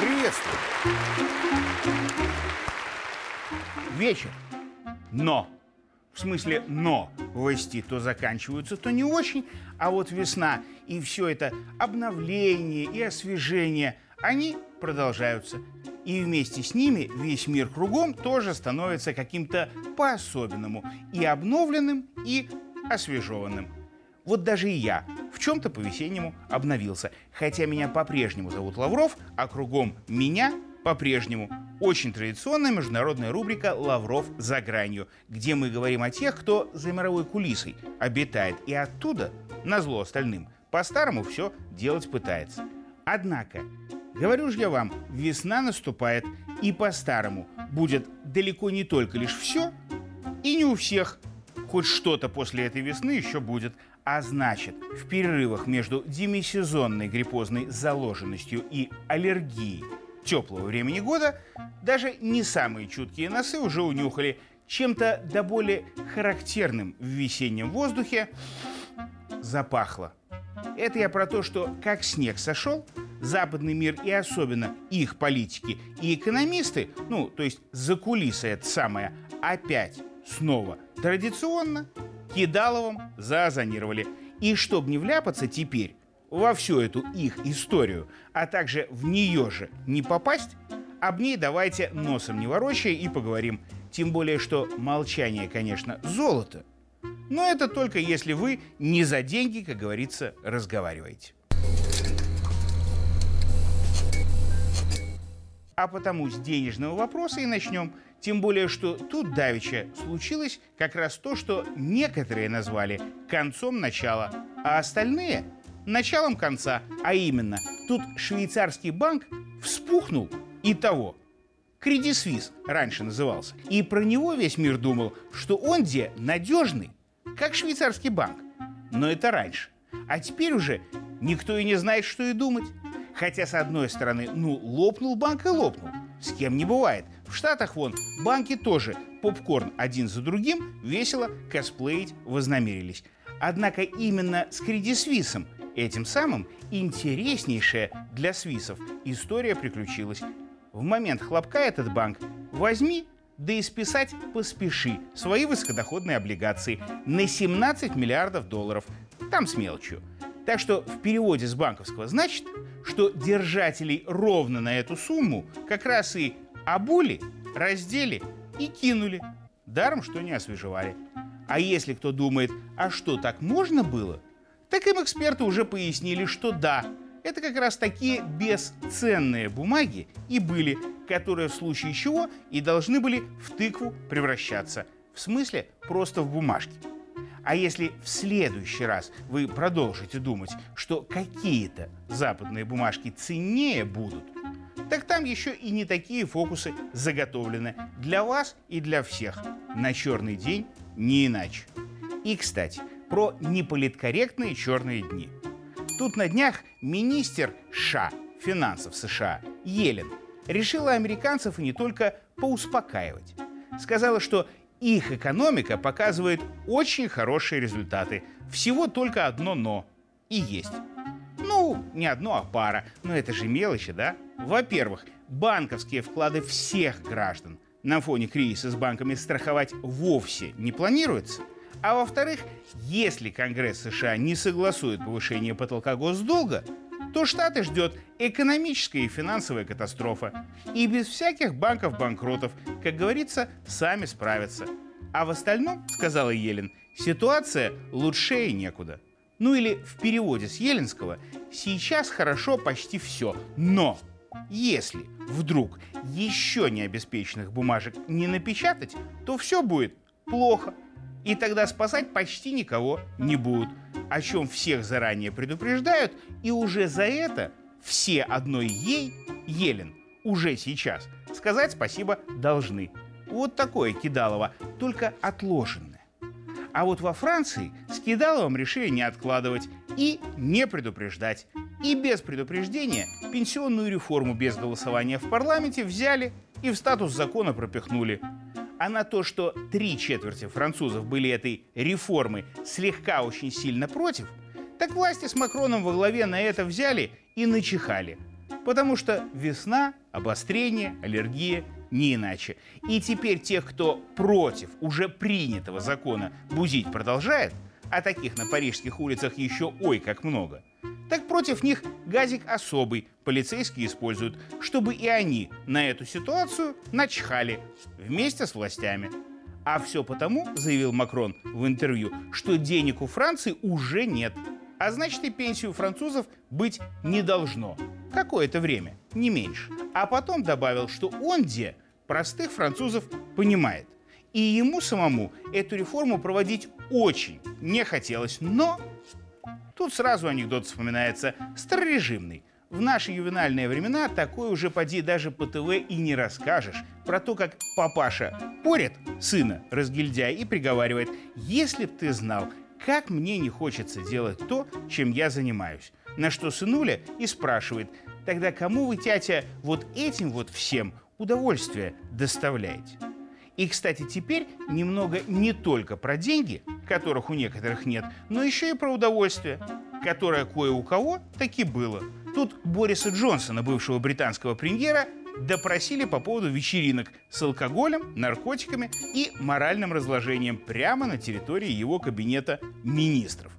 Приветствую. Вечер. Но. В смысле, но власти то заканчиваются, то не очень, а вот весна и все это обновление и освежение, они продолжаются. И вместе с ними весь мир кругом тоже становится каким-то по-особенному и обновленным, и освежеванным. Вот даже и я в чем-то по-весеннему обновился. Хотя меня по-прежнему зовут Лавров, а кругом меня по-прежнему очень традиционная международная рубрика «Лавров за гранью», где мы говорим о тех, кто за мировой кулисой обитает и оттуда, на зло остальным, по-старому все делать пытается. Однако, говорю же я вам, весна наступает, и по-старому будет далеко не только лишь все, и не у всех хоть что-то после этой весны еще будет. А значит, в перерывах между демисезонной гриппозной заложенностью и аллергией теплого времени года даже не самые чуткие носы уже унюхали чем-то до более характерным в весеннем воздухе запахло. Это я про то, что как снег сошел, западный мир и особенно их политики и экономисты, ну, то есть за кулисы это самое, опять снова традиционно Кидаловым заозонировали. И чтобы не вляпаться теперь во всю эту их историю, а также в нее же не попасть, об ней давайте носом не ворочая и поговорим. Тем более, что молчание, конечно, золото. Но это только если вы не за деньги, как говорится, разговариваете. А потому с денежного вопроса и начнем. Тем более, что тут давеча случилось как раз то, что некоторые назвали концом начала, а остальные – началом конца. А именно, тут швейцарский банк вспухнул и того. Кредит Свис раньше назывался. И про него весь мир думал, что он где надежный, как швейцарский банк. Но это раньше. А теперь уже никто и не знает, что и думать. Хотя, с одной стороны, ну, лопнул банк и лопнул. С кем не бывает. В Штатах вон банки тоже попкорн один за другим весело косплеить вознамерились. Однако именно с Кредит Свисом, этим самым интереснейшая для свисов история приключилась. В момент хлопка этот банк возьми да и списать поспеши свои высокодоходные облигации на 17 миллиардов долларов. Там с мелочью. Так что в переводе с банковского значит, что держателей ровно на эту сумму как раз и обули, раздели и кинули. Даром, что не освежевали. А если кто думает, а что, так можно было? Так им эксперты уже пояснили, что да, это как раз такие бесценные бумаги и были, которые в случае чего и должны были в тыкву превращаться. В смысле, просто в бумажки. А если в следующий раз вы продолжите думать, что какие-то западные бумажки ценнее будут, так там еще и не такие фокусы заготовлены для вас и для всех. На черный день не иначе. И, кстати, про неполиткорректные черные дни. Тут на днях министр США финансов США Елен решила американцев и не только поуспокаивать. Сказала, что их экономика показывает очень хорошие результаты. Всего только одно «но» и есть. Ну, не одно, а пара. Но это же мелочи, да? Во-первых, банковские вклады всех граждан на фоне кризиса с банками страховать вовсе не планируется. А во-вторых, если Конгресс США не согласует повышение потолка госдолга, то Штаты ждет экономическая и финансовая катастрофа. И без всяких банков-банкротов, как говорится, сами справятся. А в остальном, сказала Елен, ситуация лучше и некуда. Ну или в переводе с Еленского, сейчас хорошо почти все, но если вдруг еще не обеспеченных бумажек не напечатать, то все будет плохо. И тогда спасать почти никого не будут о чем всех заранее предупреждают, и уже за это все одной ей, Елен, уже сейчас сказать спасибо должны. Вот такое кидалово, только отложенное. А вот во Франции с кидаловым решили не откладывать и не предупреждать. И без предупреждения пенсионную реформу без голосования в парламенте взяли и в статус закона пропихнули а на то, что три четверти французов были этой реформы слегка очень сильно против, Так власти с Макроном во главе на это взяли и начихали. Потому что весна, обострение, аллергия, не иначе. И теперь тех, кто против уже принятого закона бузить продолжает, а таких на парижских улицах еще ой как много, так против них газик особый полицейские используют, чтобы и они на эту ситуацию начхали вместе с властями. А все потому, заявил Макрон в интервью, что денег у Франции уже нет. А значит и пенсию французов быть не должно. Какое-то время, не меньше. А потом добавил, что он где простых французов понимает. И ему самому эту реформу проводить очень не хотелось, но Тут сразу анекдот вспоминается старорежимный. В наши ювенальные времена такое уже поди даже по ТВ и не расскажешь. Про то, как папаша порит сына разгильдяя и приговаривает, если б ты знал, как мне не хочется делать то, чем я занимаюсь. На что сынуля и спрашивает, тогда кому вы, тятя, вот этим вот всем удовольствие доставляете? И, кстати, теперь немного не только про деньги, которых у некоторых нет, но еще и про удовольствие, которое кое у кого таки было. Тут Бориса Джонсона, бывшего британского премьера, допросили по поводу вечеринок с алкоголем, наркотиками и моральным разложением прямо на территории его кабинета министров.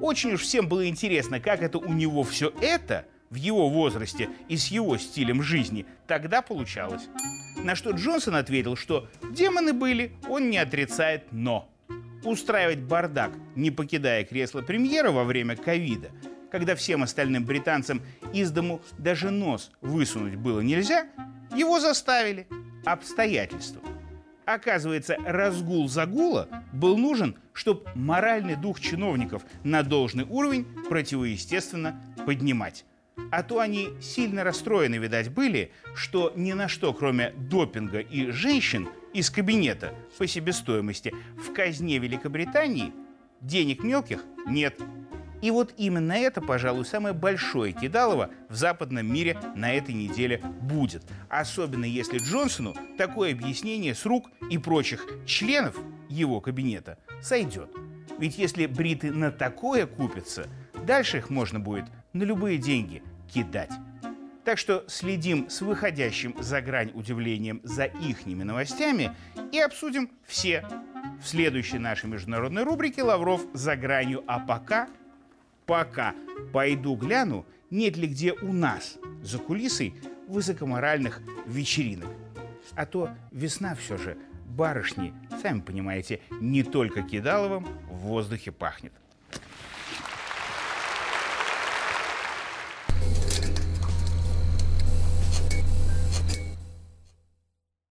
Очень уж всем было интересно, как это у него все это в его возрасте и с его стилем жизни тогда получалось. На что Джонсон ответил, что демоны были, он не отрицает, но устраивать бардак, не покидая кресло премьера во время ковида, когда всем остальным британцам из дому даже нос высунуть было нельзя, его заставили обстоятельства. Оказывается, разгул загула был нужен, чтобы моральный дух чиновников на должный уровень противоестественно поднимать. А то они сильно расстроены, видать, были, что ни на что, кроме допинга и женщин – из кабинета по себестоимости в казне Великобритании денег мелких нет. И вот именно это, пожалуй, самое большое кидалово в западном мире на этой неделе будет. Особенно если Джонсону такое объяснение с рук и прочих членов его кабинета сойдет. Ведь если бриты на такое купятся, дальше их можно будет на любые деньги кидать. Так что следим с выходящим за грань удивлением за ихними новостями и обсудим все в следующей нашей международной рубрике «Лавров за гранью». А пока, пока пойду гляну, нет ли где у нас за кулисой высокоморальных вечеринок. А то весна все же, барышни, сами понимаете, не только кидаловым в воздухе пахнет.